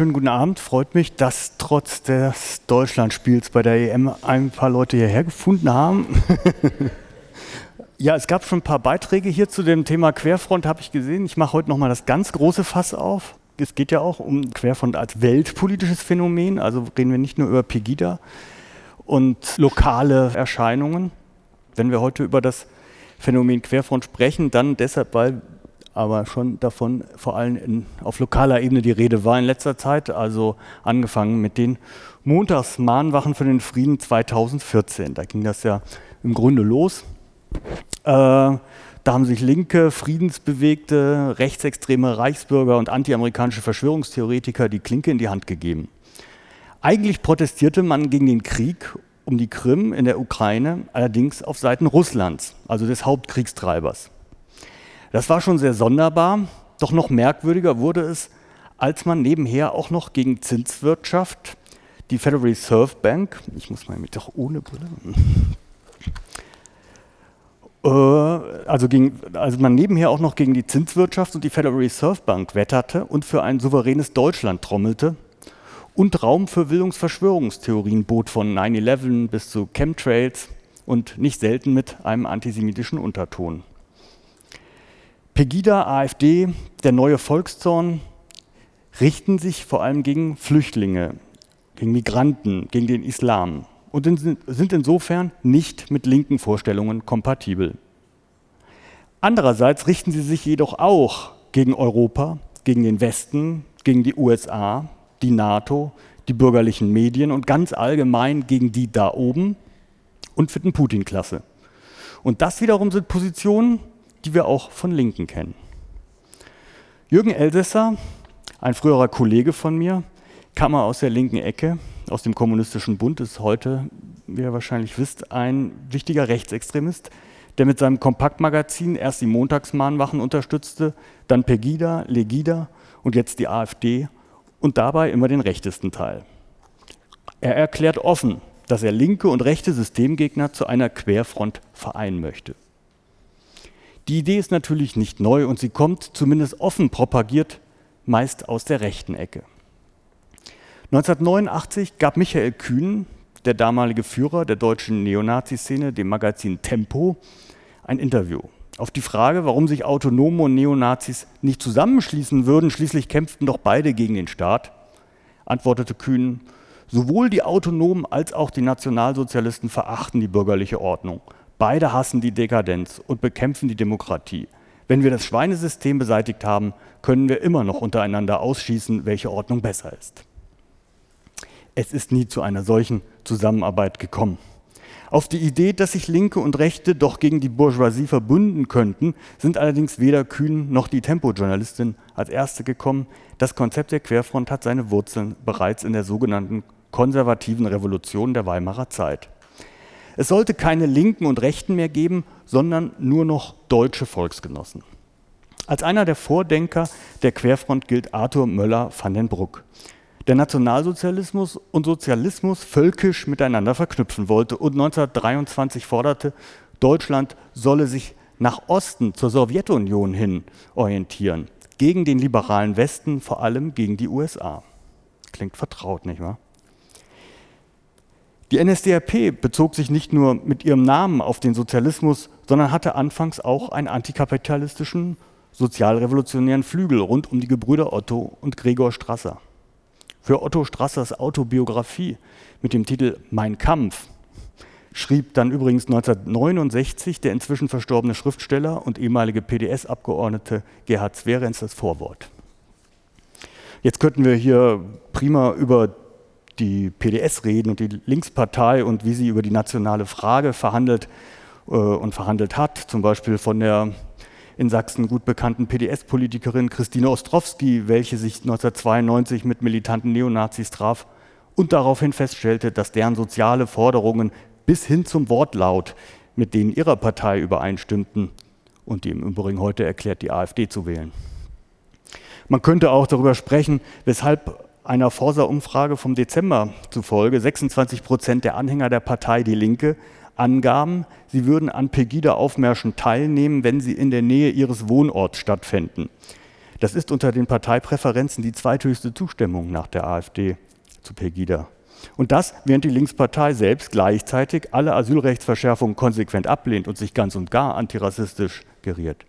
schönen guten Abend. Freut mich, dass trotz des Deutschlandspiels bei der EM ein paar Leute hierher gefunden haben. ja, es gab schon ein paar Beiträge hier zu dem Thema Querfront, habe ich gesehen. Ich mache heute nochmal das ganz große Fass auf. Es geht ja auch um Querfront als weltpolitisches Phänomen. Also reden wir nicht nur über Pegida und lokale Erscheinungen. Wenn wir heute über das Phänomen Querfront sprechen, dann deshalb, weil aber schon davon vor allem in, auf lokaler Ebene die Rede war in letzter Zeit, also angefangen mit den Montagsmahnwachen für den Frieden 2014. Da ging das ja im Grunde los. Äh, da haben sich linke, friedensbewegte, rechtsextreme Reichsbürger und antiamerikanische Verschwörungstheoretiker die Klinke in die Hand gegeben. Eigentlich protestierte man gegen den Krieg um die Krim in der Ukraine, allerdings auf Seiten Russlands, also des Hauptkriegstreibers. Das war schon sehr sonderbar, doch noch merkwürdiger wurde es, als man nebenher auch noch gegen Zinswirtschaft, die Federal Reserve Bank, ich muss mal mit doch ohne Brille, äh, also, gegen, also man nebenher auch noch gegen die Zinswirtschaft und die Federal Reserve Bank wetterte und für ein souveränes Deutschland trommelte und Raum für Bildungsverschwörungstheorien bot von 9-11 bis zu Chemtrails und nicht selten mit einem antisemitischen Unterton. Pegida, AfD, der neue Volkszorn richten sich vor allem gegen Flüchtlinge, gegen Migranten, gegen den Islam und sind insofern nicht mit linken Vorstellungen kompatibel. Andererseits richten sie sich jedoch auch gegen Europa, gegen den Westen, gegen die USA, die NATO, die bürgerlichen Medien und ganz allgemein gegen die da oben und für den Putin-Klasse. Und das wiederum sind Positionen, die wir auch von Linken kennen. Jürgen Elsässer, ein früherer Kollege von mir, kam aus der linken Ecke, aus dem Kommunistischen Bund, ist heute, wie ihr wahrscheinlich wisst, ein wichtiger Rechtsextremist, der mit seinem Kompaktmagazin erst die Montagsmahnwachen unterstützte, dann Pegida, Legida und jetzt die AfD und dabei immer den rechtesten Teil. Er erklärt offen, dass er linke und rechte Systemgegner zu einer Querfront vereinen möchte. Die Idee ist natürlich nicht neu und sie kommt, zumindest offen propagiert, meist aus der rechten Ecke. 1989 gab Michael Kühn, der damalige Führer der deutschen Neonazi-Szene, dem Magazin Tempo, ein Interview. Auf die Frage, warum sich Autonome und Neonazis nicht zusammenschließen würden, schließlich kämpften doch beide gegen den Staat, antwortete Kühn, sowohl die Autonomen als auch die Nationalsozialisten verachten die bürgerliche Ordnung. Beide hassen die Dekadenz und bekämpfen die Demokratie. Wenn wir das Schweinesystem beseitigt haben, können wir immer noch untereinander ausschießen, welche Ordnung besser ist. Es ist nie zu einer solchen Zusammenarbeit gekommen. Auf die Idee, dass sich Linke und Rechte doch gegen die Bourgeoisie verbünden könnten, sind allerdings weder Kühn noch die Tempo-Journalistin als erste gekommen. Das Konzept der Querfront hat seine Wurzeln bereits in der sogenannten konservativen Revolution der Weimarer Zeit. Es sollte keine Linken und Rechten mehr geben, sondern nur noch deutsche Volksgenossen. Als einer der Vordenker der Querfront gilt Arthur Möller van den Bruck, der Nationalsozialismus und Sozialismus völkisch miteinander verknüpfen wollte und 1923 forderte, Deutschland solle sich nach Osten zur Sowjetunion hin orientieren, gegen den liberalen Westen, vor allem gegen die USA. Klingt vertraut, nicht wahr? Die NSDAP bezog sich nicht nur mit ihrem Namen auf den Sozialismus, sondern hatte anfangs auch einen antikapitalistischen, sozialrevolutionären Flügel rund um die Gebrüder Otto und Gregor Strasser. Für Otto Strassers Autobiografie mit dem Titel Mein Kampf schrieb dann übrigens 1969 der inzwischen verstorbene Schriftsteller und ehemalige PDS-Abgeordnete Gerhard Zwerenz das Vorwort. Jetzt könnten wir hier prima über die PDS reden und die Linkspartei und wie sie über die nationale Frage verhandelt äh, und verhandelt hat, zum Beispiel von der in Sachsen gut bekannten PDS-Politikerin Christine Ostrowski, welche sich 1992 mit militanten Neonazis traf und daraufhin feststellte, dass deren soziale Forderungen bis hin zum Wortlaut mit denen ihrer Partei übereinstimmten und die im Übrigen heute erklärt, die AfD zu wählen. Man könnte auch darüber sprechen, weshalb einer Forsa-Umfrage vom Dezember zufolge 26 Prozent der Anhänger der Partei Die Linke angaben, sie würden an Pegida-Aufmärschen teilnehmen, wenn sie in der Nähe ihres Wohnorts stattfänden. Das ist unter den Parteipräferenzen die zweithöchste Zustimmung nach der AfD zu Pegida. Und das, während die Linkspartei selbst gleichzeitig alle Asylrechtsverschärfungen konsequent ablehnt und sich ganz und gar antirassistisch geriert.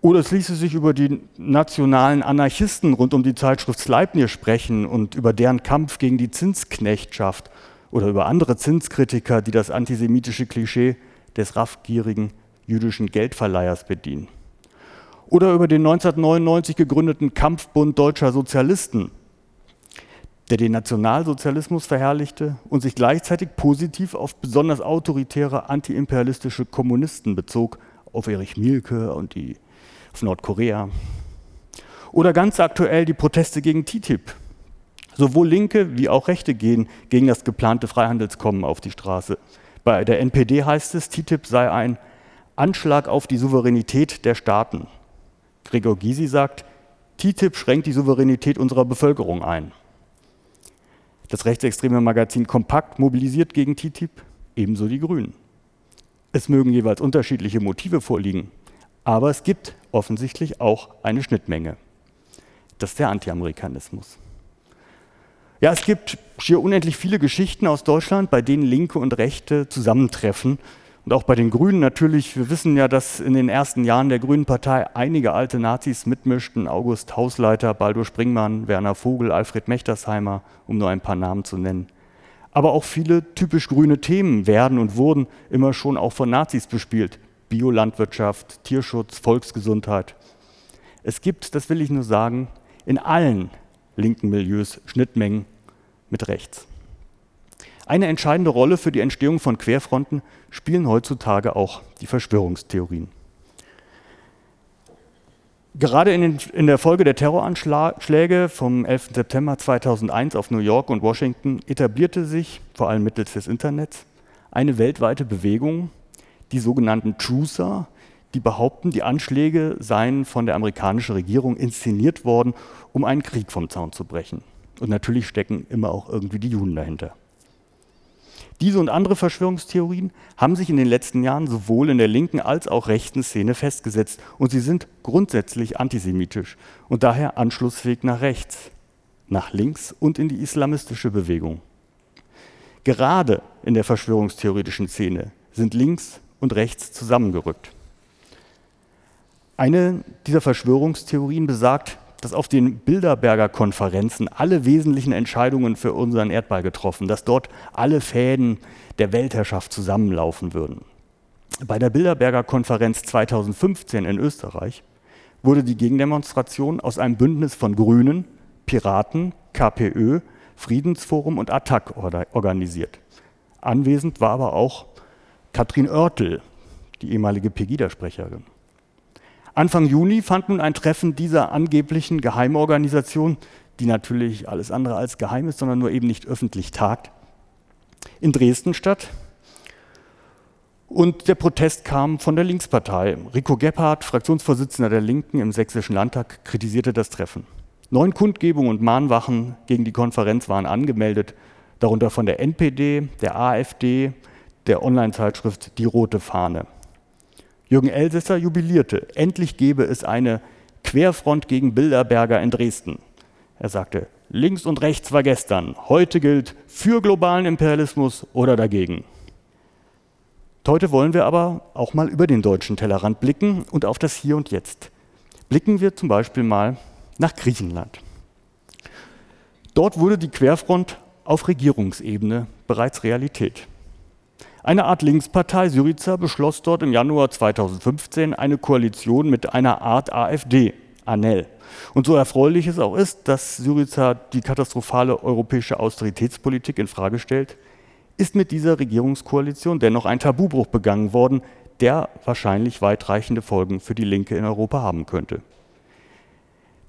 Oder es ließe sich über die nationalen Anarchisten rund um die Zeitschrift Sleipnir sprechen und über deren Kampf gegen die Zinsknechtschaft oder über andere Zinskritiker, die das antisemitische Klischee des raffgierigen jüdischen Geldverleihers bedienen. Oder über den 1999 gegründeten Kampfbund deutscher Sozialisten, der den Nationalsozialismus verherrlichte und sich gleichzeitig positiv auf besonders autoritäre antiimperialistische Kommunisten bezog, auf Erich Mielke und die, auf Nordkorea. Oder ganz aktuell die Proteste gegen TTIP. Sowohl Linke wie auch Rechte gehen gysi das geplante Freihandelskommen auf die Straße. Bei der NPD heißt es, TTIP sei ein Anschlag auf die Souveränität der Staaten. Gregor Gysi sagt, TTIP schränkt die Souveränität unserer Bevölkerung ein. Das rechtsextreme Magazin Kompakt mobilisiert gegen TTIP, ebenso die Grünen. Es mögen jeweils unterschiedliche Motive vorliegen, aber es gibt offensichtlich auch eine Schnittmenge. Das ist der Anti-Amerikanismus. Ja, es gibt schier unendlich viele Geschichten aus Deutschland, bei denen Linke und Rechte zusammentreffen und auch bei den Grünen natürlich, wir wissen ja, dass in den ersten Jahren der Grünen Partei einige alte Nazis mitmischten, August Hausleiter, Baldur Springmann, Werner Vogel, Alfred Mechtersheimer, um nur ein paar Namen zu nennen. Aber auch viele typisch grüne Themen werden und wurden immer schon auch von Nazis bespielt. Biolandwirtschaft, Tierschutz, Volksgesundheit. Es gibt, das will ich nur sagen, in allen linken Milieus Schnittmengen mit rechts. Eine entscheidende Rolle für die Entstehung von Querfronten spielen heutzutage auch die Verschwörungstheorien. Gerade in, den, in, der Folge der Terroranschläge vom 11. September 2001 auf New York und Washington etablierte sich, vor allem mittels des Internets, eine weltweite Bewegung, die sogenannten Truther, die behaupten, die Anschläge seien von der amerikanischen Regierung inszeniert worden, um einen Krieg vom Zaun zu brechen. Und natürlich stecken immer auch irgendwie die Juden dahinter. Diese und andere Verschwörungstheorien haben sich in den letzten Jahren sowohl in der linken als auch rechten Szene festgesetzt und sie sind grundsätzlich antisemitisch und daher anschlussfähig nach rechts, nach links und in die islamistische Bewegung. Gerade in der verschwörungstheoretischen Szene sind links und rechts zusammengerückt. Eine dieser Verschwörungstheorien besagt, dass auf den Bilderberger Konferenzen alle wesentlichen Entscheidungen für unseren Erdball getroffen, dass dort alle Fäden der Weltherrschaft zusammenlaufen würden. Bei der Bilderberger Konferenz 2015 in Österreich wurde die Gegendemonstration aus einem Bündnis von Grünen, Piraten, KPÖ, Friedensforum und Attac organisiert. Anwesend war aber auch Katrin Oertel, die ehemalige Pegida-Sprecherin. Anfang Juni fand nun ein Treffen dieser angeblichen Geheimorganisation, die natürlich alles andere als geheim ist, sondern nur eben nicht öffentlich tagt, in Dresden statt. Und der Protest kam von der Linkspartei. Rico Gebhardt, Fraktionsvorsitzender der Linken im Sächsischen Landtag, kritisierte das Treffen. Neun Kundgebungen und Mahnwachen gegen die Konferenz waren angemeldet, darunter von der NPD, der AfD, der Online-Zeitschrift Die Rote Fahne. Jürgen Elsässer jubilierte, endlich gebe es eine Querfront gegen Bilderberger in Dresden. Er sagte, links und rechts war gestern, heute gilt für globalen Imperialismus oder dagegen. Heute wollen wir aber auch mal über den deutschen Tellerrand blicken und auf das Hier und Jetzt. Blicken wir zum Beispiel mal nach Griechenland. Dort wurde die Querfront auf Regierungsebene bereits Realität. Eine Art Linkspartei Syriza beschloss dort im Januar 2015 eine Koalition mit einer Art AfD, ANEL. Und so erfreulich es auch ist, dass Syriza die katastrophale europäische Austeritätspolitik in Frage stellt, ist mit dieser Regierungskoalition dennoch ein Tabubruch begangen worden, der wahrscheinlich weitreichende Folgen für die Linke in Europa haben könnte.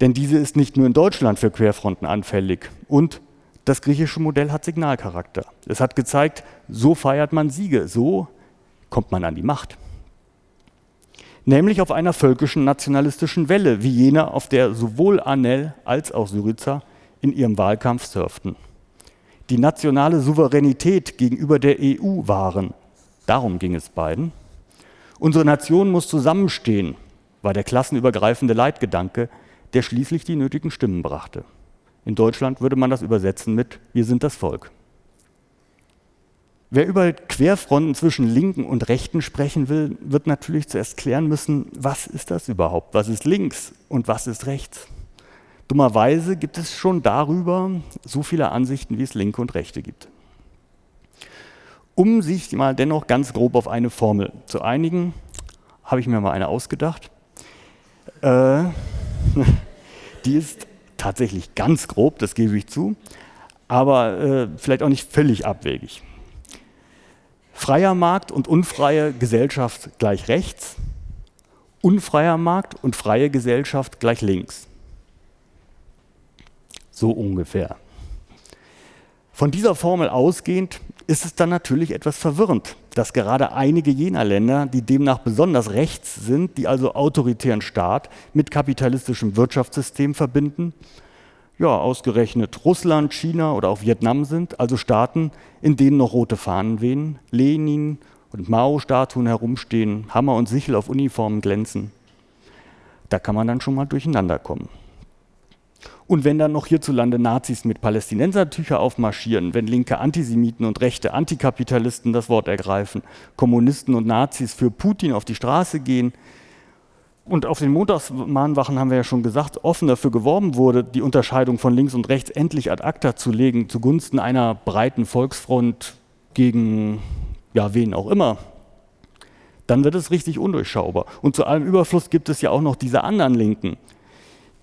Denn diese ist nicht nur in Deutschland für Querfronten anfällig und das griechische Modell hat Signalcharakter. Es hat gezeigt, so feiert man Siege, so kommt man an die Macht. Nämlich auf einer völkischen nationalistischen Welle, wie jener, auf der sowohl Anel als auch Syriza in ihrem Wahlkampf surften. Die nationale Souveränität gegenüber der EU wahren. Darum ging es beiden. Unsere Nation muss zusammenstehen. war der klassenübergreifende Leitgedanke, der schließlich die nötigen Stimmen brachte. In Deutschland würde man das übersetzen mit Wir sind das Volk. Wer über Querfronten zwischen Linken und Rechten sprechen will, wird natürlich zuerst klären müssen, was ist das überhaupt? Was ist links und was ist rechts? Dummerweise gibt es schon darüber so viele Ansichten, wie es Linke und Rechte gibt. Um sich mal dennoch ganz grob auf eine Formel zu einigen, habe ich mir mal eine ausgedacht. Äh, die ist tatsächlich ganz grob, das gebe ich zu, aber äh, vielleicht auch nicht völlig abwegig. Freier Markt und unfreie Gesellschaft gleich rechts, unfreier Markt und freie Gesellschaft gleich links. So ungefähr. Von dieser Formel ausgehend ist es dann natürlich etwas verwirrend, dass gerade einige jener Länder, die demnach besonders rechts sind, die also autoritären Staat mit kapitalistischem Wirtschaftssystem verbinden, ja, ausgerechnet Russland, China oder auch Vietnam sind, also Staaten, in denen noch rote Fahnen wehen, Lenin und Mao-Statuen herumstehen, Hammer und Sichel auf Uniformen glänzen. Da kann man dann schon mal durcheinander kommen. Und wenn dann noch hierzulande Nazis mit Palästinensertücher aufmarschieren, wenn linke Antisemiten und rechte Antikapitalisten das Wort ergreifen, Kommunisten und Nazis für Putin auf die Straße gehen, und auf den Montagsmahnwachen haben wir ja schon gesagt, offen dafür geworben wurde, die Unterscheidung von links und rechts endlich ad acta zu legen, zugunsten einer breiten Volksfront gegen, ja, wen auch immer, dann wird es richtig undurchschaubar. Und zu allem Überfluss gibt es ja auch noch diese anderen Linken,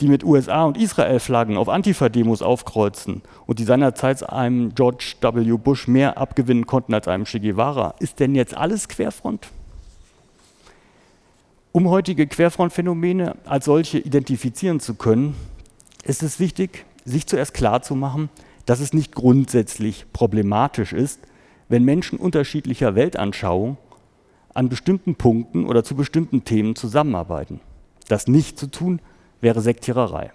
die mit USA- und Israel-Flaggen auf Antifa-Demos aufkreuzen und die seinerzeit einem George W. Bush mehr abgewinnen konnten als einem Che Guevara. Ist denn jetzt alles Querfront? Um heutige Querfrontphänomene als solche identifizieren zu können, ist es wichtig, sich zuerst klarzumachen, dass es nicht grundsätzlich problematisch ist, wenn Menschen unterschiedlicher Weltanschauung an bestimmten Punkten oder zu bestimmten Themen zusammenarbeiten. Das nicht zu tun, wäre Sektiererei.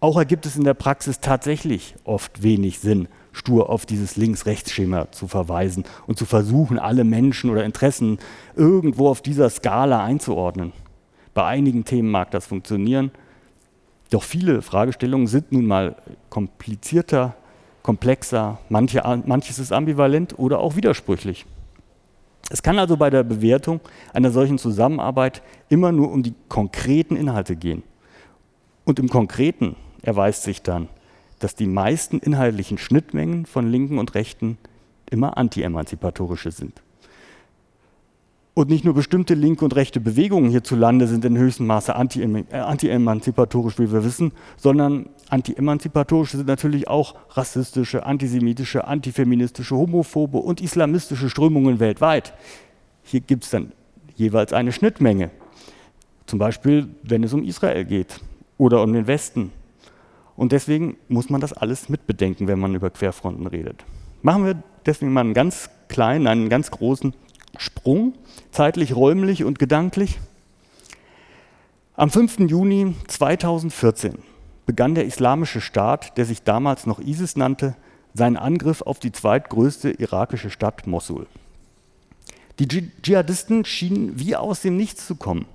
Auch ergibt es in der Praxis tatsächlich oft wenig Sinn, stur auf dieses Links-Rechts-Schema zu verweisen und zu versuchen, alle Menschen oder Interessen irgendwo auf dieser Skala einzuordnen. Bei einigen Themen mag das funktionieren, doch viele Fragestellungen sind nun mal komplizierter, komplexer, manche, manches ist ambivalent oder auch widersprüchlich. Es kann also bei der Bewertung einer solchen Zusammenarbeit immer nur um die konkreten Inhalte gehen. Und im Konkreten erweist sich dann, dass die meisten inhaltlichen Schnittmengen von Linken und Rechten immer anti-emanzipatorische sind. Und nicht nur bestimmte linke und rechte Bewegungen hierzulande sind in höchstem Maße äh, anti-emanzipatorisch, wie wir wissen, sondern anti-emanzipatorische sind natürlich auch rassistische, antisemitische, antifeministische, homophobe und islamistische Strömungen weltweit. Hier gibt es dann jeweils eine Schnittmenge. Zum Beispiel, wenn es um Israel geht oder um den Westen. Und deswegen muss man das alles mitbedenken, wenn man über Querfronten redet. Machen wir deswegen mal einen ganz kleinen, einen ganz großen Sprung, zeitlich, räumlich und gedanklich. Am 5. Juni 2014 begann der Islamische Staat, der sich damals noch ISIS nannte, seinen Angriff auf die zweitgrößte irakische Stadt Mosul. Die Dschihadisten schienen wie aus dem Nichts zu kommen.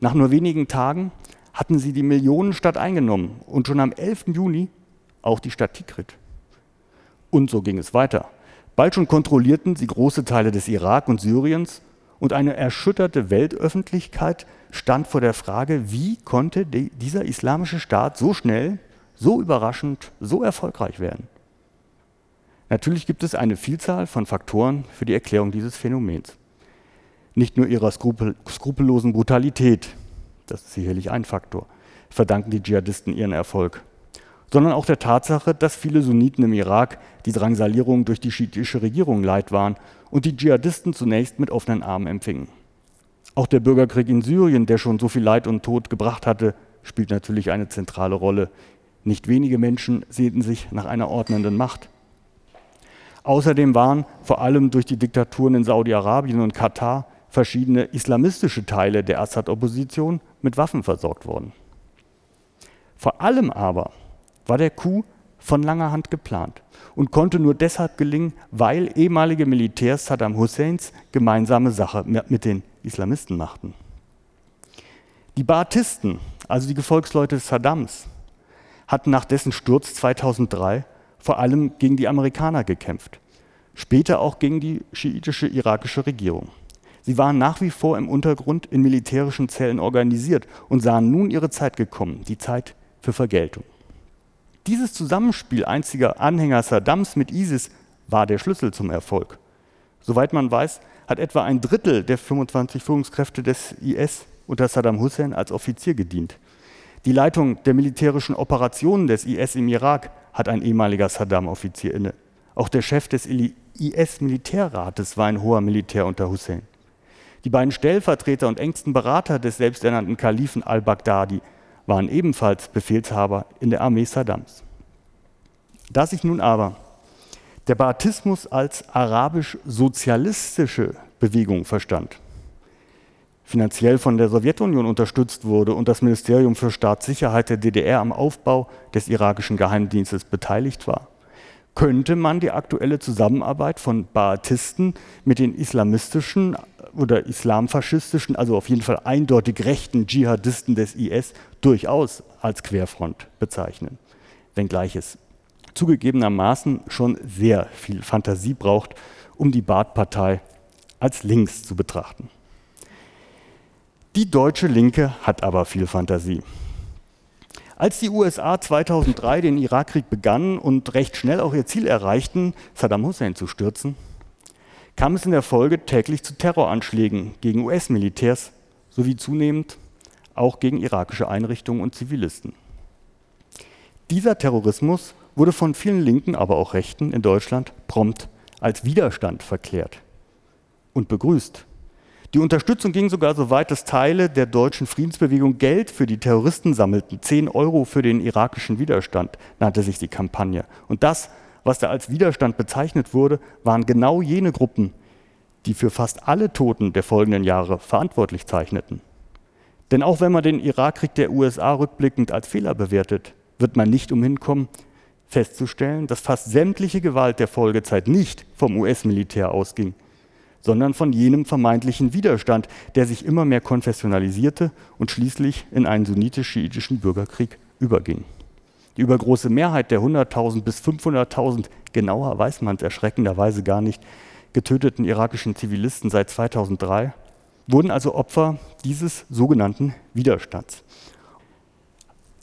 Nach nur wenigen Tagen hatten sie die Millionenstadt eingenommen und schon am 11. Juni auch die Stadt Tikrit. Und so ging es weiter. Bald schon kontrollierten sie große Teile des Irak und Syriens und eine erschütterte Weltöffentlichkeit stand vor der Frage, wie konnte dieser islamische Staat so schnell, so überraschend, so erfolgreich werden. Natürlich gibt es eine Vielzahl von Faktoren für die Erklärung dieses Phänomens. Nicht nur ihrer skrupel skrupellosen Brutalität, das ist sicherlich ein Faktor, verdanken die Dschihadisten ihren Erfolg sondern auch der Tatsache, dass viele Sunniten im Irak die Drangsalierung durch die schiitische Regierung leid waren und die Dschihadisten zunächst mit offenen Armen empfingen. Auch der Bürgerkrieg in Syrien, der schon so viel Leid und Tod gebracht hatte, spielt natürlich eine zentrale Rolle. Nicht wenige Menschen sehnten sich nach einer ordnenden Macht. Außerdem waren vor allem durch die Diktaturen in Saudi-Arabien und Katar verschiedene islamistische Teile der Assad-Opposition mit Waffen versorgt worden. Vor allem aber war der Coup von langer Hand geplant und konnte nur deshalb gelingen, weil ehemalige Militärs Saddam Husseins gemeinsame Sache mit den Islamisten machten. Die Baathisten, also die Gefolgsleute Saddams, hatten nach dessen Sturz 2003 vor allem gegen die Amerikaner gekämpft, später auch gegen die schiitische irakische Regierung. Sie waren nach wie vor im Untergrund in militärischen Zellen organisiert und sahen nun ihre Zeit gekommen, die Zeit für Vergeltung. Dieses Zusammenspiel einziger Anhänger Saddams mit ISIS war der Schlüssel zum Erfolg. Soweit man weiß, hat etwa ein Drittel der 25 Führungskräfte des IS unter Saddam Hussein als Offizier gedient. Die Leitung der militärischen Operationen des IS im Irak hat ein ehemaliger Saddam-Offizier inne. Auch der Chef des IS-Militärrates war ein hoher Militär unter Hussein. Die beiden Stellvertreter und engsten Berater des selbsternannten Kalifen al-Baghdadi waren ebenfalls Befehlshaber in der Armee Saddams. Da sich nun aber der Baatismus als arabisch-sozialistische Bewegung verstand, finanziell von der Sowjetunion unterstützt wurde und das Ministerium für Staatssicherheit der DDR am Aufbau des irakischen Geheimdienstes beteiligt war, könnte man die aktuelle Zusammenarbeit von Baathisten mit den islamistischen oder islamfaschistischen, also auf jeden Fall eindeutig rechten Dschihadisten des IS durchaus als Querfront bezeichnen, wenngleich es zugegebenermaßen schon sehr viel Fantasie braucht, um die Baath-Partei als links zu betrachten. Die deutsche Linke hat aber viel Fantasie. Als die USA 2003 den Irakkrieg begannen und recht schnell auch ihr Ziel erreichten, Saddam Hussein zu stürzen, kam es in der Folge täglich zu Terroranschlägen gegen US-Militärs sowie zunehmend auch gegen irakische Einrichtungen und Zivilisten. Dieser Terrorismus wurde von vielen Linken, aber auch Rechten in Deutschland prompt als Widerstand verklärt und begrüßt. Die Unterstützung ging sogar so weit, dass Teile der deutschen Friedensbewegung Geld für die Terroristen sammelten. 10 Euro für den irakischen Widerstand nannte sich die Kampagne. Und das, was da als Widerstand bezeichnet wurde, waren genau jene Gruppen, die für fast alle Toten der folgenden Jahre verantwortlich zeichneten. Denn auch wenn man den Irakkrieg der USA rückblickend als Fehler bewertet, wird man nicht umhin kommen, festzustellen, dass fast sämtliche Gewalt der Folgezeit nicht vom US-Militär ausging, sondern von jenem vermeintlichen Widerstand, der sich immer mehr konfessionalisierte und schließlich in einen sunnitisch-schiitischen Bürgerkrieg überging. Die übergroße Mehrheit der 100.000 bis 500.000, genauer weiß man es erschreckenderweise gar nicht, getöteten irakischen Zivilisten seit 2003 wurden also Opfer dieses sogenannten Widerstands.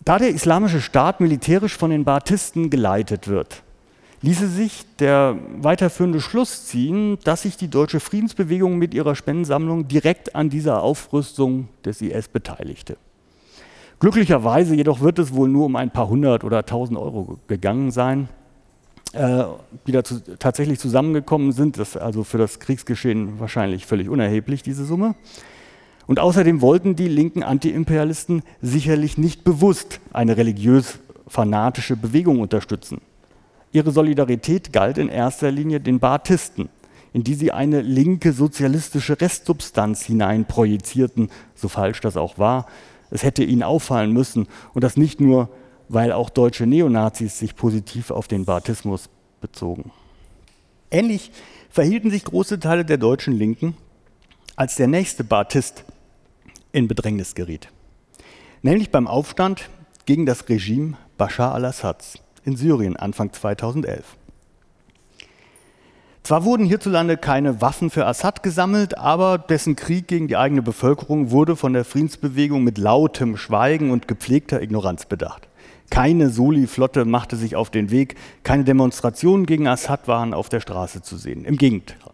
Da der islamische Staat militärisch von den Baathisten geleitet wird, ließe sich der weiterführende Schluss ziehen, dass sich die deutsche Friedensbewegung mit ihrer Spendensammlung direkt an dieser Aufrüstung des IS beteiligte. Glücklicherweise jedoch wird es wohl nur um ein paar hundert oder tausend Euro gegangen sein, äh, die dazu tatsächlich zusammengekommen sind. Das ist also für das Kriegsgeschehen wahrscheinlich völlig unerheblich, diese Summe. Und außerdem wollten die linken Antiimperialisten sicherlich nicht bewusst eine religiös fanatische Bewegung unterstützen. Ihre Solidarität galt in erster Linie den Baathisten, in die sie eine linke sozialistische Restsubstanz hineinprojizierten, so falsch das auch war. Es hätte ihnen auffallen müssen und das nicht nur, weil auch deutsche Neonazis sich positiv auf den Baathismus bezogen. Ähnlich verhielten sich große Teile der deutschen Linken, als der nächste Baathist in Bedrängnis geriet, nämlich beim Aufstand gegen das Regime Bashar al-Assads in Syrien Anfang 2011. Zwar wurden hierzulande keine Waffen für Assad gesammelt, aber dessen Krieg gegen die eigene Bevölkerung wurde von der Friedensbewegung mit lautem Schweigen und gepflegter Ignoranz bedacht. Keine Soli-Flotte machte sich auf den Weg, keine Demonstrationen gegen Assad waren auf der Straße zu sehen. Im Gegenteil.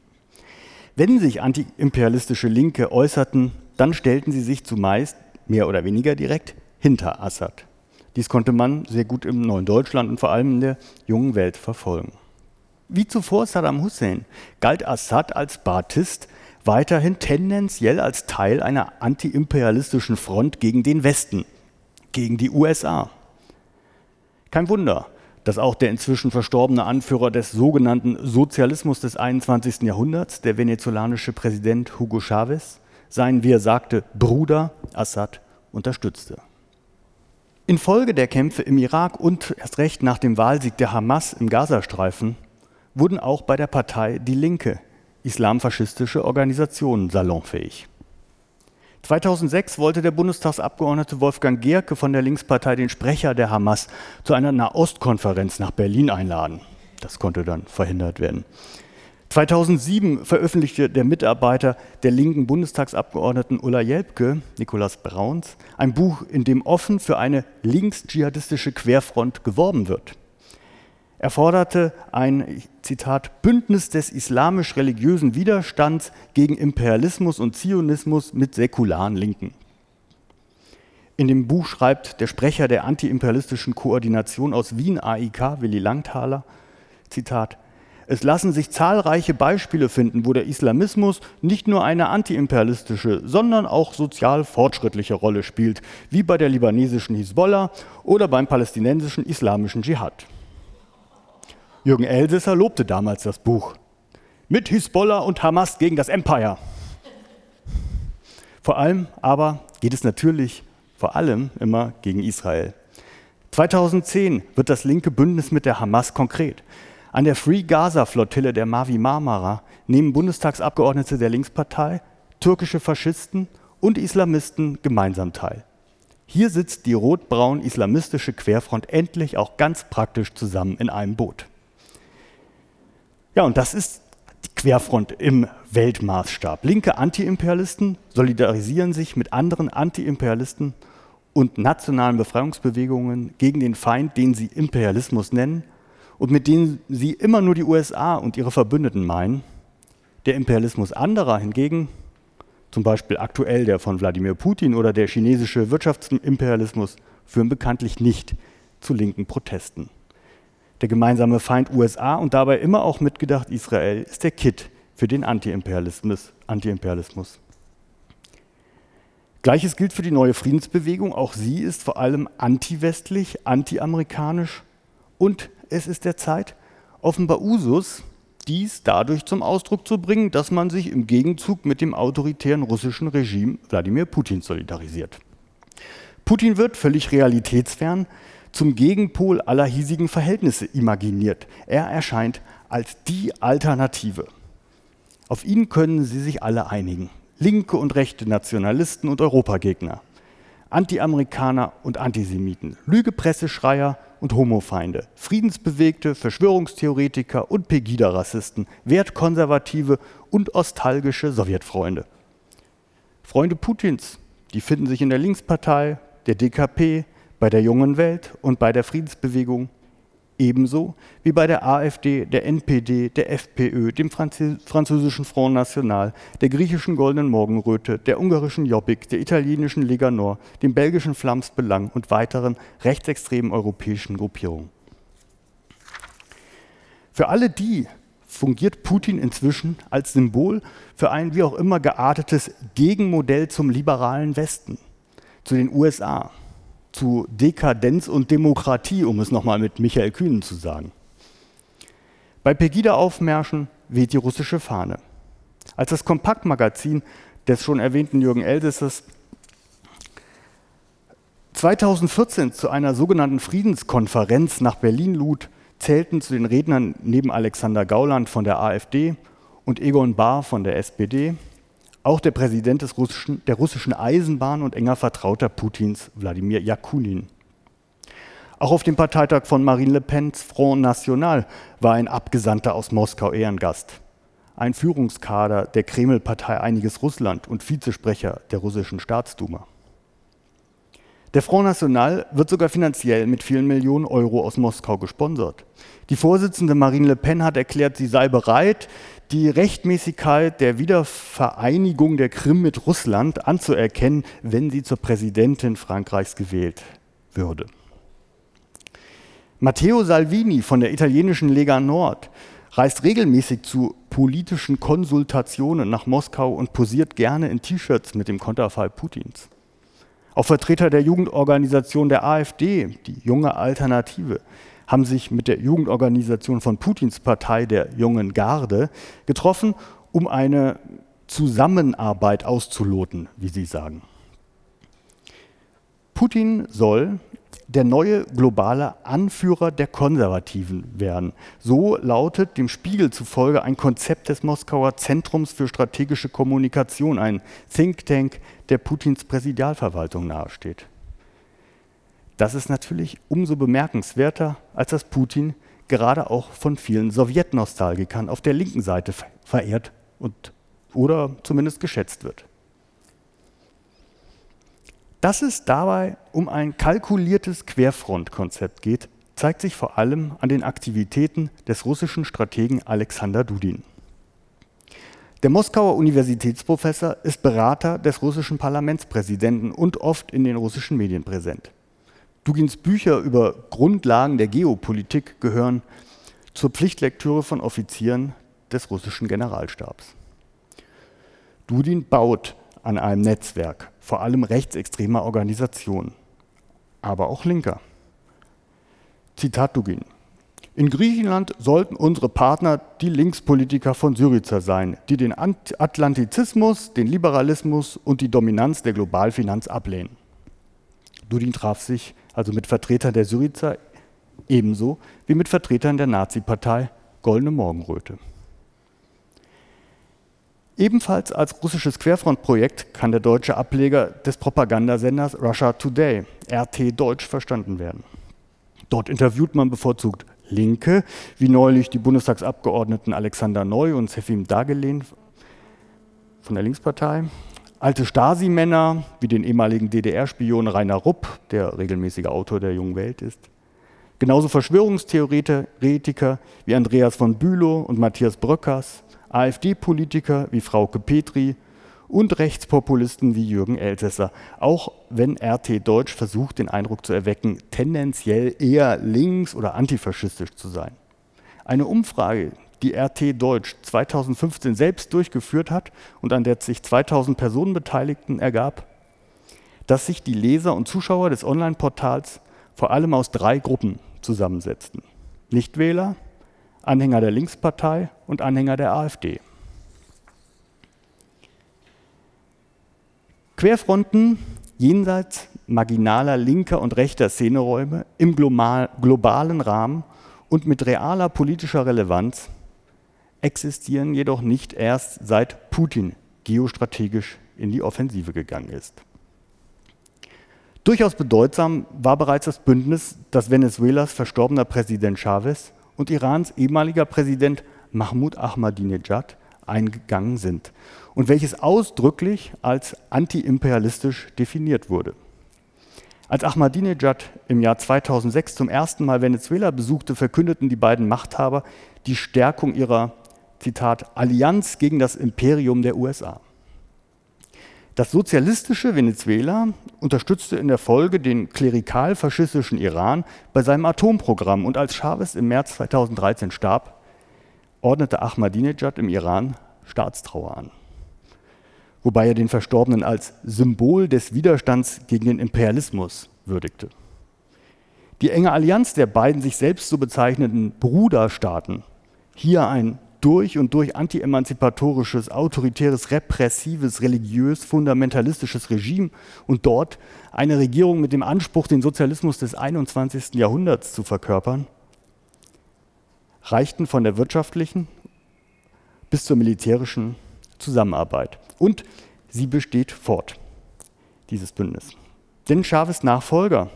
Wenn sich antiimperialistische Linke äußerten, dann stellten sie sich zumeist mehr oder weniger direkt hinter Assad. Dies konnte man sehr gut im neuen Deutschland und vor allem in der jungen Welt verfolgen. Wie zuvor Saddam Hussein galt Assad als Baathist weiterhin tendenziell als Teil einer antiimperialistischen Front gegen den Westen, gegen die USA. Kein Wunder, dass auch der inzwischen verstorbene Anführer des sogenannten Sozialismus des 21. Jahrhunderts, der venezolanische Präsident Hugo Chavez, seinen, wie er sagte, Bruder Assad unterstützte. Infolge der Kämpfe im Irak und erst recht nach dem Wahlsieg der Hamas im Gazastreifen wurden auch bei der Partei Die Linke islamfaschistische Organisationen salonfähig. 2006 wollte der Bundestagsabgeordnete Wolfgang Gerke von der Linkspartei den Sprecher der Hamas zu einer Nahostkonferenz nach Berlin einladen. Das konnte dann verhindert werden. 2007 veröffentlichte der Mitarbeiter der linken Bundestagsabgeordneten Ulla Jelpke, Nikolaus Brauns, ein Buch, in dem offen für eine links-dschihadistische Querfront geworben wird. Er forderte ein, Zitat, Bündnis des islamisch-religiösen Widerstands gegen Imperialismus und Zionismus mit säkularen Linken. In dem Buch schreibt der Sprecher der antiimperialistischen Koordination aus Wien AIK, Willi Langthaler, Zitat, es lassen sich zahlreiche Beispiele finden, wo der Islamismus nicht nur eine antiimperialistische, sondern auch sozial fortschrittliche Rolle spielt, wie bei der libanesischen Hisbollah oder beim palästinensischen islamischen Dschihad. Jürgen Elsässer lobte damals das Buch. Mit Hisbollah und Hamas gegen das Empire. Vor allem aber geht es natürlich vor allem immer gegen Israel. 2010 wird das linke Bündnis mit der Hamas konkret. An der Free Gaza Flottille der Mavi Marmara nehmen Bundestagsabgeordnete der Linkspartei, türkische Faschisten und Islamisten gemeinsam teil. Hier sitzt die rot-braun islamistische Querfront endlich auch ganz praktisch zusammen in einem Boot. Ja, und das ist die Querfront im Weltmaßstab. Linke Antiimperialisten solidarisieren sich mit anderen Antiimperialisten und nationalen Befreiungsbewegungen gegen den Feind, den sie Imperialismus nennen und mit denen sie immer nur die USA und ihre Verbündeten meinen. Der Imperialismus anderer hingegen, zum Beispiel aktuell der von Wladimir Putin oder der chinesische Wirtschaftsimperialismus, führen bekanntlich nicht zu linken Protesten. Der gemeinsame Feind USA und dabei immer auch mitgedacht Israel ist der Kit für den Antiimperialismus. Antiimperialismus. Gleiches gilt für die neue Friedensbewegung. Auch sie ist vor allem antiwestlich, antiamerikanisch und es ist der Zeit offenbar Usus, dies dadurch zum Ausdruck zu bringen, dass man sich im Gegenzug mit dem autoritären russischen Regime Wladimir Putin solidarisiert. Putin wird völlig realitätsfern zum Gegenpol aller hiesigen Verhältnisse imaginiert. Er erscheint als die Alternative. Auf ihn können sie sich alle einigen. Linke und rechte Nationalisten und Europagegner, Anti-Amerikaner und Antisemiten, Lügepresseschreier und Homofeinde, Friedensbewegte, Verschwörungstheoretiker und Pegida-Rassisten, Wertkonservative und nostalgische Sowjetfreunde. Freunde Putins, die finden sich in der Linkspartei, der DKP, bei der jungen Welt und bei der Friedensbewegung ebenso wie bei der AfD, der NPD, der FPÖ, dem französischen Front National, der griechischen Goldenen Morgenröte, der ungarischen Jobbik, der italienischen Lega Nord, dem belgischen Flams Belang und weiteren rechtsextremen europäischen Gruppierungen. Für alle die fungiert Putin inzwischen als Symbol für ein wie auch immer geartetes Gegenmodell zum liberalen Westen, zu den USA, zu Dekadenz und Demokratie, um es nochmal mit Michael Kühnen zu sagen. Bei Pegida-Aufmärschen weht die russische Fahne. Als das Kompaktmagazin des schon erwähnten Jürgen Elsässers 2014 zu einer sogenannten Friedenskonferenz nach Berlin lud, zählten zu den Rednern neben Alexander Gauland von der AfD und Egon Bahr von der SPD auch der Präsident des russischen, der russischen Eisenbahn und enger Vertrauter Putins, Wladimir Jakunin. Auch auf dem Parteitag von Marine Le Pens Front National war ein Abgesandter aus Moskau Ehrengast. Ein Führungskader der Kreml-Partei Einiges Russland und Vizesprecher der russischen Staatsduma. Der Front National wird sogar finanziell mit vielen Millionen Euro aus Moskau gesponsert. Die Vorsitzende Marine Le Pen hat erklärt, sie sei bereit, die Rechtmäßigkeit der Wiedervereinigung der Krim mit Russland anzuerkennen, wenn sie zur Präsidentin Frankreichs gewählt würde. Matteo Salvini von der italienischen Lega Nord reist regelmäßig zu politischen Konsultationen nach Moskau und posiert gerne in T-Shirts mit dem Konterfei Putins. Auch Vertreter der Jugendorganisation der AfD, die junge Alternative, haben sich mit der Jugendorganisation von Putins Partei, der Jungen Garde, getroffen, um eine Zusammenarbeit auszuloten, wie sie sagen. Putin soll der neue globale Anführer der Konservativen werden. So lautet dem Spiegel zufolge ein Konzept des Moskauer Zentrums für strategische Kommunikation, ein Think Tank, der Putins Präsidialverwaltung nahesteht. Das ist natürlich umso bemerkenswerter, als dass Putin gerade auch von vielen Sowjetnostalgikern auf der linken Seite verehrt und, oder zumindest geschätzt wird. Dass es dabei um ein kalkuliertes Querfrontkonzept geht, zeigt sich vor allem an den Aktivitäten des russischen Strategen Alexander Dudin. Der Moskauer Universitätsprofessor ist Berater des russischen Parlamentspräsidenten und oft in den russischen Medien präsent. Dugins Bücher über Grundlagen der Geopolitik gehören zur Pflichtlektüre von Offizieren des russischen Generalstabs. Dudin baut an einem Netzwerk, vor allem rechtsextremer Organisationen, aber auch linker. Zitat Dugin. In Griechenland sollten unsere Partner die Linkspolitiker von Syriza sein, die den Atlantizismus, den Liberalismus und die Dominanz der Globalfinanz ablehnen. Dudin traf sich also mit Vertretern der Syriza ebenso wie mit Vertretern der Nazi-Partei Goldene Morgenröte. Ebenfalls als russisches Querfrontprojekt kann der deutsche Ableger des Propagandasenders Russia Today, RT Deutsch, verstanden werden. Dort interviewt man bevorzugt Linke, wie neulich die Bundestagsabgeordneten Alexander Neu und Sefim Dagelen von der Linkspartei, alte Stasi-Männer wie den ehemaligen DDR-Spion Rainer Rupp, der regelmäßiger Autor der Jungen Welt ist, genauso Verschwörungstheoretiker wie Andreas von Bülow und Matthias Bröckers, AfD-Politiker wie Frauke Petri und Rechtspopulisten wie Jürgen Elsässer, auch wenn RT Deutsch versucht, den Eindruck zu erwecken, tendenziell eher links- oder antifaschistisch zu sein. Eine Umfrage, die RT Deutsch 2015 selbst durchgeführt hat und an der sich 2000 Personen beteiligten, ergab, dass sich die Leser und Zuschauer des Online-Portals vor allem aus drei Gruppen zusammensetzten. Nichtwähler, Anhänger der Linkspartei und Anhänger der AfD. Querfronten jenseits marginaler linker und rechter Szeneräume im globalen Rahmen und mit realer politischer Relevanz existieren jedoch nicht erst seit Putin geostrategisch in die Offensive gegangen ist. Durchaus bedeutsam war bereits das Bündnis, das Venezuelas verstorbener Präsident Chavez und Irans ehemaliger Präsident Mahmoud Ahmadinejad eingegangen sind und welches ausdrücklich als antiimperialistisch definiert wurde. Als Ahmadinejad im Jahr 2006 zum ersten Mal Venezuela besuchte, verkündeten die beiden Machthaber die Stärkung ihrer, Zitat, Allianz gegen das Imperium der USA. Das sozialistische Venezuela unterstützte in der Folge den klerikal-faschistischen Iran bei seinem Atomprogramm und als Chavez im März 2013 starb, ordnete Ahmadinejad im Iran Staatstrauer an. Wobei er den Verstorbenen als Symbol des Widerstands gegen den Imperialismus würdigte. Die enge Allianz der beiden sich selbst so bezeichneten Bruderstaaten, hier ein durch und durch anti-emanzipatorisches, autoritäres, repressives, religiös, fundamentalistisches Regime und dort eine Regierung mit dem Anspruch, den Sozialismus des 21. Jahrhunderts zu verkörpern, reichten von der wirtschaftlichen bis zur militärischen Zusammenarbeit. Und sie besteht fort, dieses Bündnis. Denn Chavez Nachfolger,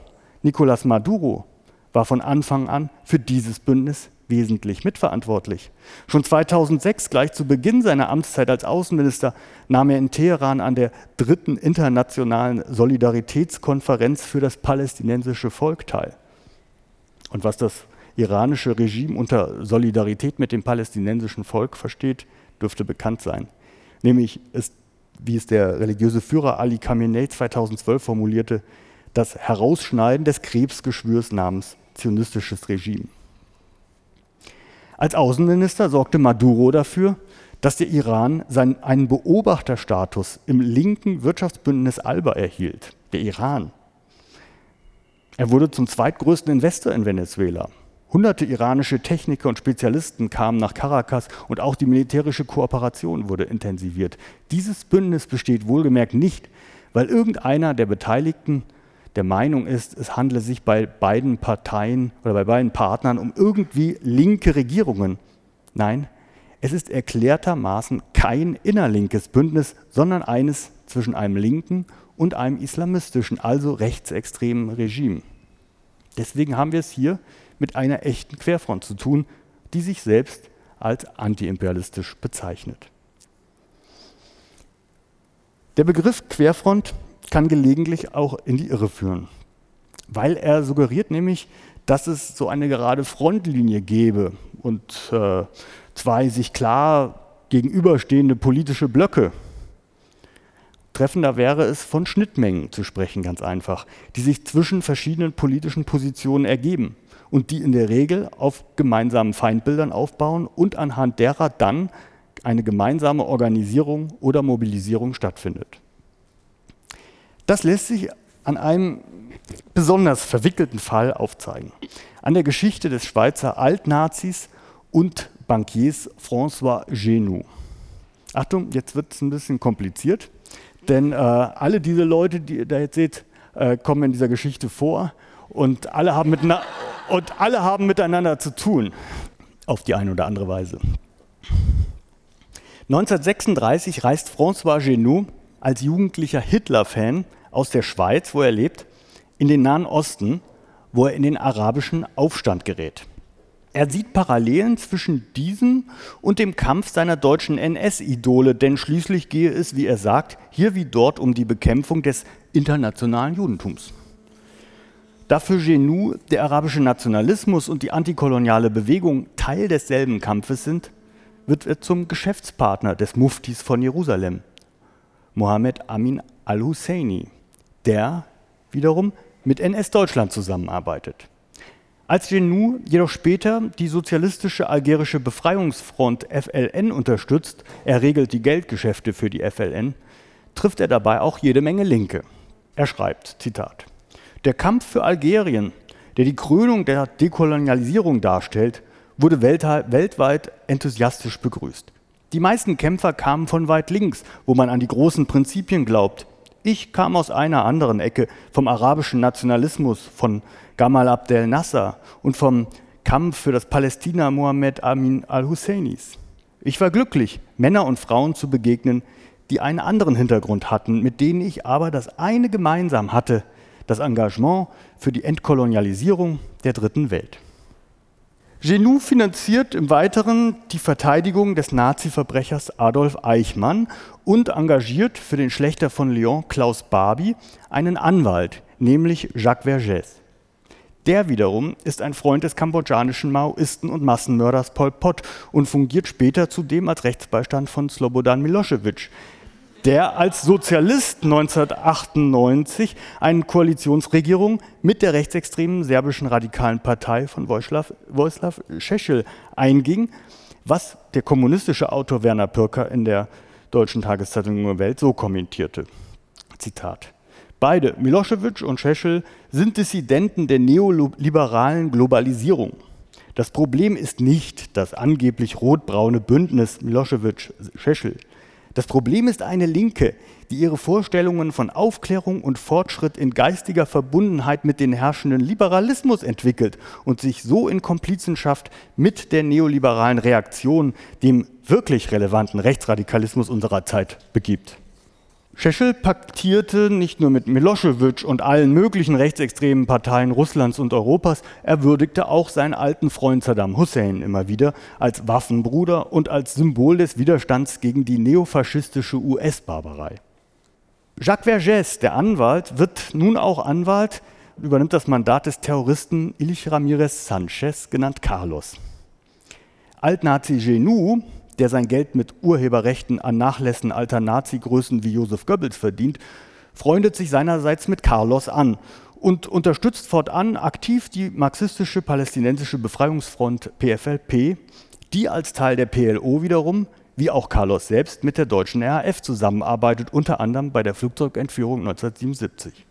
Nicolás Maduro, war von Anfang an für dieses Bündnis wesentlich mitverantwortlich. Schon 2006, gleich zu Beginn seiner Amtszeit als Außenminister, nahm er in Teheran an der dritten internationalen Solidaritätskonferenz für das palästinensische Volk teil. Und was das iranische Regime unter Solidarität mit dem palästinensischen Volk versteht, dürfte bekannt sein. Nämlich ist, wie es der religiöse Führer Ali Khamenei 2012 formulierte, das Herausschneiden des Krebsgeschwürs namens zionistisches Regime. Als Außenminister sorgte Maduro dafür, dass der Iran seinen, einen Beobachterstatus im linken Wirtschaftsbündnis ALBA erhielt, der Iran. Er wurde zum zweitgrößten Investor in Venezuela. Hunderte iranische Techniker und Spezialisten kamen nach Caracas und auch die militärische Kooperation wurde intensiviert. Dieses Bündnis besteht wohlgemerkt nicht, weil irgendeiner der Beteiligten der Meinung ist, es handle sich bei beiden Parteien oder bei beiden Partnern um irgendwie linke Regierungen. Nein, es ist erklärtermaßen kein innerlinkes Bündnis, sondern eines zwischen einem linken und einem islamistischen, also rechtsextremen Regime. Deswegen haben wir es hier mit einer echten Querfront zu tun, die sich selbst als antiimperialistisch bezeichnet. Der Begriff Querfront kann gelegentlich auch in die Irre führen, weil er suggeriert nämlich, dass es so eine gerade Frontlinie gäbe und äh, zwei sich klar gegenüberstehende politische Blöcke. Treffender wäre es, von Schnittmengen zu sprechen, ganz einfach, die sich zwischen verschiedenen politischen Positionen ergeben und die in der Regel auf gemeinsamen Feindbildern aufbauen und anhand derer dann eine gemeinsame Organisierung oder Mobilisierung stattfindet. Das lässt sich an einem besonders verwickelten Fall aufzeigen. An der Geschichte des Schweizer Altnazis und Bankiers François Genoux. Achtung, jetzt wird es ein bisschen kompliziert, denn äh, alle diese Leute, die ihr da jetzt seht, äh, kommen in dieser Geschichte vor und alle, haben und alle haben miteinander zu tun, auf die eine oder andere Weise. 1936 reist François Genoux als jugendlicher Hitler-Fan aus der Schweiz, wo er lebt, in den Nahen Osten, wo er in den arabischen Aufstand gerät. Er sieht Parallelen zwischen diesem und dem Kampf seiner deutschen NS-Idole, denn schließlich gehe es, wie er sagt, hier wie dort um die Bekämpfung des internationalen Judentums. Da für Genoux der arabische Nationalismus und die antikoloniale Bewegung Teil desselben Kampfes sind, wird er zum Geschäftspartner des Muftis von Jerusalem, Mohammed Amin al-Husseini, der wiederum mit NS-Deutschland zusammenarbeitet. Als Genoux jedoch später die sozialistische algerische Befreiungsfront FLN unterstützt, er regelt die Geldgeschäfte für die FLN, trifft er dabei auch jede Menge Linke. Er schreibt, Zitat, der Kampf für Algerien, der die Krönung der Dekolonialisierung darstellt, wurde weltweit enthusiastisch begrüßt. Die meisten Kämpfer kamen von weit links, wo man an die großen Prinzipien glaubt. Ich kam aus einer anderen Ecke, vom arabischen Nationalismus, von Gamal Abdel Nasser und vom Kampf für das Palästina Mohammed Amin al-Husseinis. Ich war glücklich, Männer und Frauen zu begegnen, die einen anderen Hintergrund hatten, mit denen ich aber das eine gemeinsam hatte, das Engagement für die Entkolonialisierung der dritten Welt. Genoux finanziert im Weiteren die Verteidigung des Nazi-Verbrechers Adolf Eichmann und engagiert für den Schlechter von Lyon Klaus Barbie einen Anwalt, nämlich Jacques Vergès. Der wiederum ist ein Freund des kambodschanischen Maoisten und Massenmörders Pol Pot und fungiert später zudem als Rechtsbeistand von Slobodan Milosevic, der als Sozialist 1998 eine Koalitionsregierung mit der rechtsextremen serbischen radikalen Partei von Wojslaw Šešelj einging, was der kommunistische Autor Werner Pirker in der deutschen Tageszeitung Junge Welt so kommentierte. Zitat. Beide, Milosevic und Šešelj, sind Dissidenten der neoliberalen Globalisierung. Das Problem ist nicht das angeblich rot-braune Bündnis Milosevic-Šešelj. Das Problem ist eine Linke, die ihre Vorstellungen von Aufklärung und Fortschritt in geistiger Verbundenheit mit dem herrschenden Liberalismus entwickelt und sich so in Komplizenschaft mit der neoliberalen Reaktion, dem wirklich relevanten Rechtsradikalismus unserer Zeit begibt. Šešelj paktierte nicht nur mit Milosevic und allen möglichen rechtsextremen Parteien Russlands und Europas, er würdigte auch seinen alten Freund Saddam Hussein immer wieder als Waffenbruder und als Symbol des Widerstands gegen die neofaschistische US-Barbarei. Jacques Vergès, der Anwalt, wird nun auch Anwalt, übernimmt das Mandat des Terroristen Ilich Ramirez Sanchez, genannt Carlos. Altnazi Genoux, der sein Geld mit Urheberrechten an Nachlässen alter Nazi-Größen wie Josef Goebbels verdient, freundet sich seinerseits mit Carlos an und unterstützt fortan aktiv die marxistische palästinensische Befreiungsfront PFLP, die als Teil der PLO wiederum, wie auch Carlos selbst, mit der deutschen RAF zusammenarbeitet, unter anderem bei der Flugzeugentführung 1977.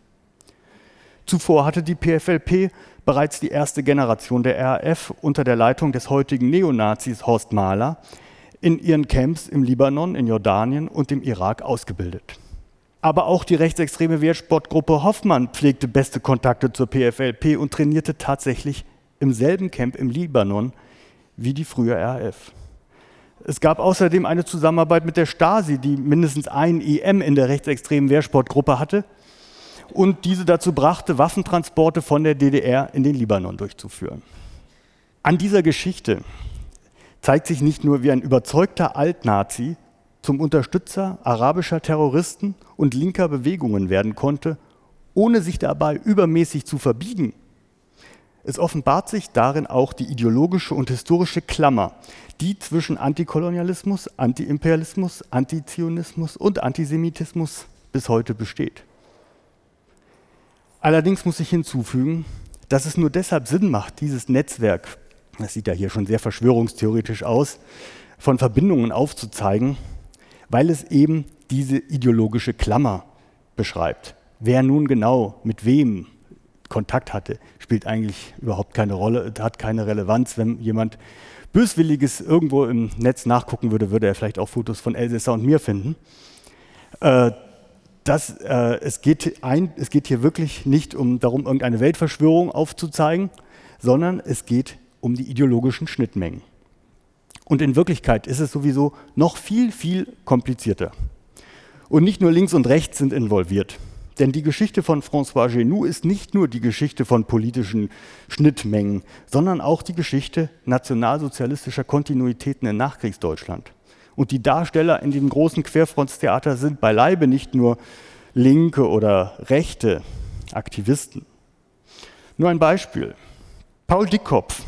Zuvor hatte die PFLP bereits die erste Generation der RAF unter der Leitung des heutigen Neonazis Horst Mahler in ihren Camps im Libanon, in Jordanien und im Irak ausgebildet. Aber auch die rechtsextreme Wehrsportgruppe Hoffmann pflegte beste Kontakte zur PFLP und trainierte tatsächlich im selben Camp im Libanon wie die frühe RAF. Es gab außerdem eine Zusammenarbeit mit der Stasi, die mindestens ein EM in der rechtsextremen Wehrsportgruppe hatte und diese dazu brachte, Waffentransporte von der DDR in den Libanon durchzuführen. An dieser Geschichte zeigt sich nicht nur, wie ein überzeugter Altnazi zum Unterstützer arabischer Terroristen und linker Bewegungen werden konnte, ohne sich dabei übermäßig zu verbiegen. Es offenbart sich darin auch die ideologische und historische Klammer, die zwischen Antikolonialismus, Antiimperialismus, Antizionismus und Antisemitismus bis heute besteht. Allerdings muss ich hinzufügen, dass es nur deshalb Sinn macht, dieses Netzwerk, das sieht ja hier schon sehr verschwörungstheoretisch aus, von Verbindungen aufzuzeigen, weil es eben diese ideologische Klammer beschreibt. Wer nun genau mit wem Kontakt hatte, spielt eigentlich überhaupt keine Rolle, hat keine Relevanz. Wenn jemand Böswilliges irgendwo im Netz nachgucken würde, würde er vielleicht auch Fotos von Elsässer und mir finden. Äh, das, äh, es, geht ein, es geht hier wirklich nicht um darum, irgendeine Weltverschwörung aufzuzeigen, sondern es geht um die ideologischen Schnittmengen. Und in Wirklichkeit ist es sowieso noch viel, viel komplizierter. Und nicht nur links und rechts sind involviert. Denn die Geschichte von François Genoux ist nicht nur die Geschichte von politischen Schnittmengen, sondern auch die Geschichte nationalsozialistischer Kontinuitäten in Nachkriegsdeutschland. Und die Darsteller in dem großen Querfrontstheater sind beileibe nicht nur linke oder rechte Aktivisten. Nur ein Beispiel. Paul Dickkopf,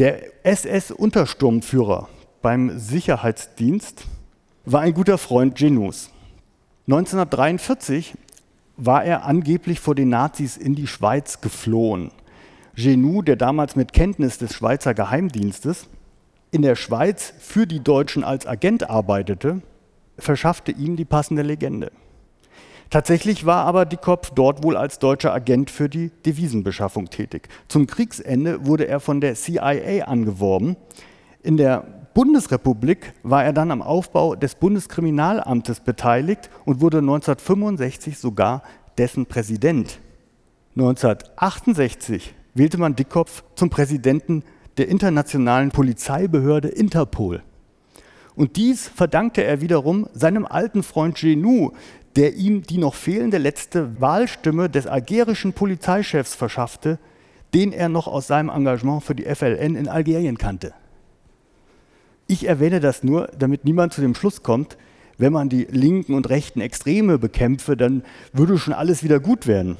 der SS-Untersturmführer beim Sicherheitsdienst, war ein guter Freund Genus. 1943 war er angeblich vor den Nazis in die Schweiz geflohen. Genoux, der damals mit Kenntnis des Schweizer Geheimdienstes in der Schweiz für die Deutschen als Agent arbeitete, verschaffte ihm die passende Legende. Tatsächlich war aber Dickkopf dort wohl als deutscher Agent für die Devisenbeschaffung tätig. Zum Kriegsende wurde er von der CIA angeworben. In der Bundesrepublik war er dann am Aufbau des Bundeskriminalamtes beteiligt und wurde 1965 sogar dessen Präsident. 1968 wählte man Dickkopf zum Präsidenten der internationalen Polizeibehörde Interpol. Und dies verdankte er wiederum seinem alten Freund Genou, der ihm die noch fehlende letzte Wahlstimme des algerischen Polizeichefs verschaffte, den er noch aus seinem Engagement für die FLN in Algerien kannte. Ich erwähne das nur, damit niemand zu dem Schluss kommt, wenn man die linken und rechten Extreme bekämpfe, dann würde schon alles wieder gut werden.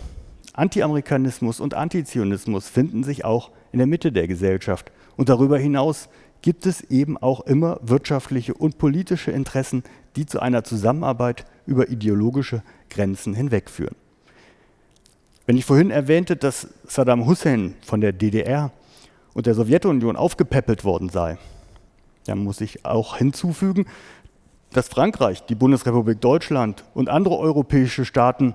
Anti-Amerikanismus und Antizionismus finden sich auch in der Mitte der Gesellschaft. Und darüber hinaus gibt es eben auch immer wirtschaftliche und politische Interessen, die zu einer Zusammenarbeit über ideologische Grenzen hinwegführen. Wenn ich vorhin erwähnte, dass Saddam Hussein von der DDR und der Sowjetunion aufgepäppelt worden sei, dann muss ich auch hinzufügen, dass Frankreich, die Bundesrepublik Deutschland und andere europäische Staaten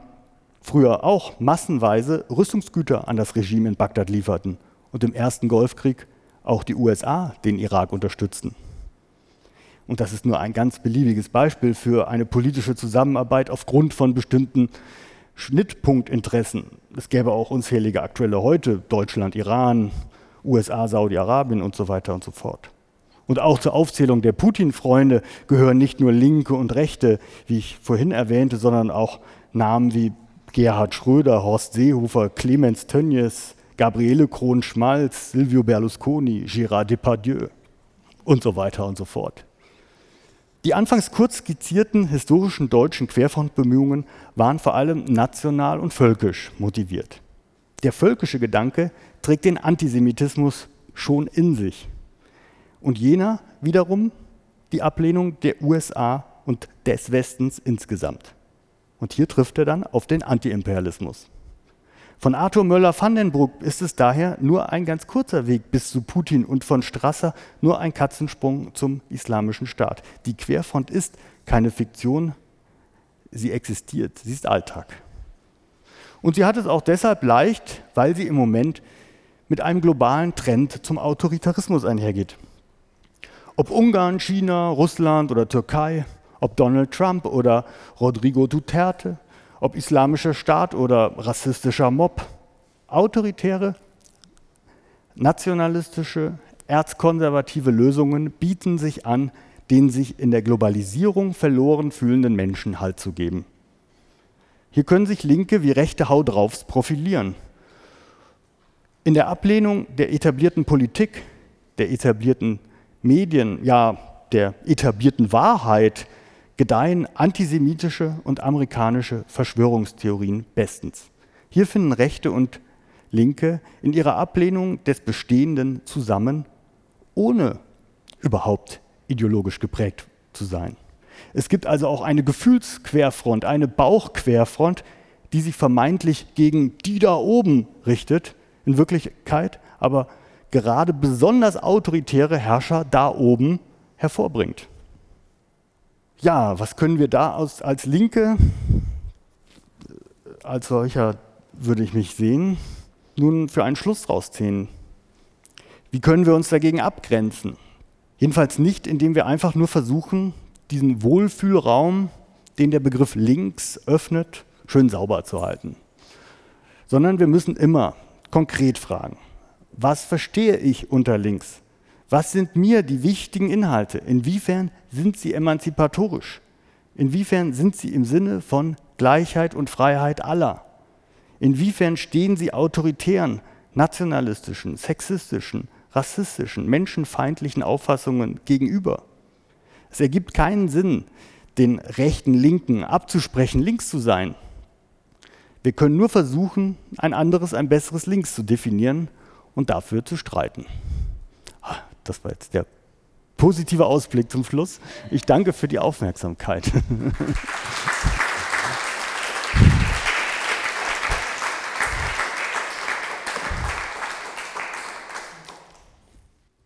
früher auch massenweise Rüstungsgüter an das Regime in Bagdad lieferten und im ersten Golfkrieg auch die USA den Irak unterstützten. Und das ist nur ein ganz beliebiges Beispiel für eine politische Zusammenarbeit aufgrund von bestimmten Schnittpunktinteressen. Es gäbe auch unzählige aktuelle heute, Deutschland, Iran, USA, Saudi-Arabien und so weiter und so fort. Und auch zur Aufzählung der Putin-Freunde gehören nicht nur Linke und Rechte, wie ich vorhin erwähnte, sondern auch Namen wie Gerhard Schröder, Horst Seehofer, Clemens Tönnies, Gabriele Krohn-Schmalz, Silvio Berlusconi, Gérard Depardieu und so weiter und so fort. Die anfangs kurz skizzierten historischen deutschen Querfrontbemühungen waren vor allem national und völkisch motiviert. Der völkische Gedanke trägt den Antisemitismus schon in sich. Und jener wiederum die Ablehnung der USA und des Westens insgesamt. Und hier trifft er dann auf den Antiimperialismus. Von Arthur Möller-Vandenbruck ist es daher nur ein ganz kurzer Weg bis zu Putin und von Strasser nur ein Katzensprung zum islamischen Staat. Die Querfront ist keine Fiktion, sie existiert, sie ist Alltag. Und sie hat es auch deshalb leicht, weil sie im Moment mit einem globalen Trend zum Autoritarismus einhergeht. Ob Ungarn, China, Russland oder Türkei, Ob Donald Trump oder Rodrigo Duterte, ob islamischer Staat oder rassistischer Mob. Autoritäre, nationalistische, erzkonservative Lösungen bieten sich an, den sich in der Globalisierung verloren fühlenden Menschen Halt zu geben. Hier können sich Linke wie rechte Hau draufs profilieren. In der Ablehnung der etablierten Politik, der etablierten Medien, ja der etablierten Wahrheit gedeihen antisemitische und amerikanische Verschwörungstheorien bestens. Hier finden Rechte und Linke in ihrer Ablehnung des Bestehenden zusammen, ohne überhaupt ideologisch geprägt zu sein. Es gibt also auch eine Gefühlsquerfront, eine Bauchquerfront, die sich vermeintlich gegen die da oben richtet, in Wirklichkeit aber gerade besonders autoritäre Herrscher da oben hervorbringt. Ja, was können wir da als, als Linke, als solcher würde ich mich sehen, nun für einen Schluss rausziehen? Wie können wir uns dagegen abgrenzen? Jedenfalls nicht, indem wir einfach nur versuchen, diesen Wohlfühlraum, den der Begriff links öffnet, schön sauber zu halten. Sondern wir müssen immer konkret fragen, was verstehe ich unter links? Was sind mir die wichtigen Inhalte? Inwiefern sind sie emanzipatorisch? Inwiefern sind sie im Sinne von Gleichheit und Freiheit aller? Inwiefern stehen sie autoritären, nationalistischen, sexistischen, rassistischen, menschenfeindlichen Auffassungen gegenüber. Es ergibt keinen Sinn, den rechten Linken abzusprechen, links zu sein. Wir können nur versuchen, ein anderes, ein besseres Links zu definieren und dafür zu streiten. Das war jetzt der positive Ausblick zum Schluss. Ich danke für die Aufmerksamkeit.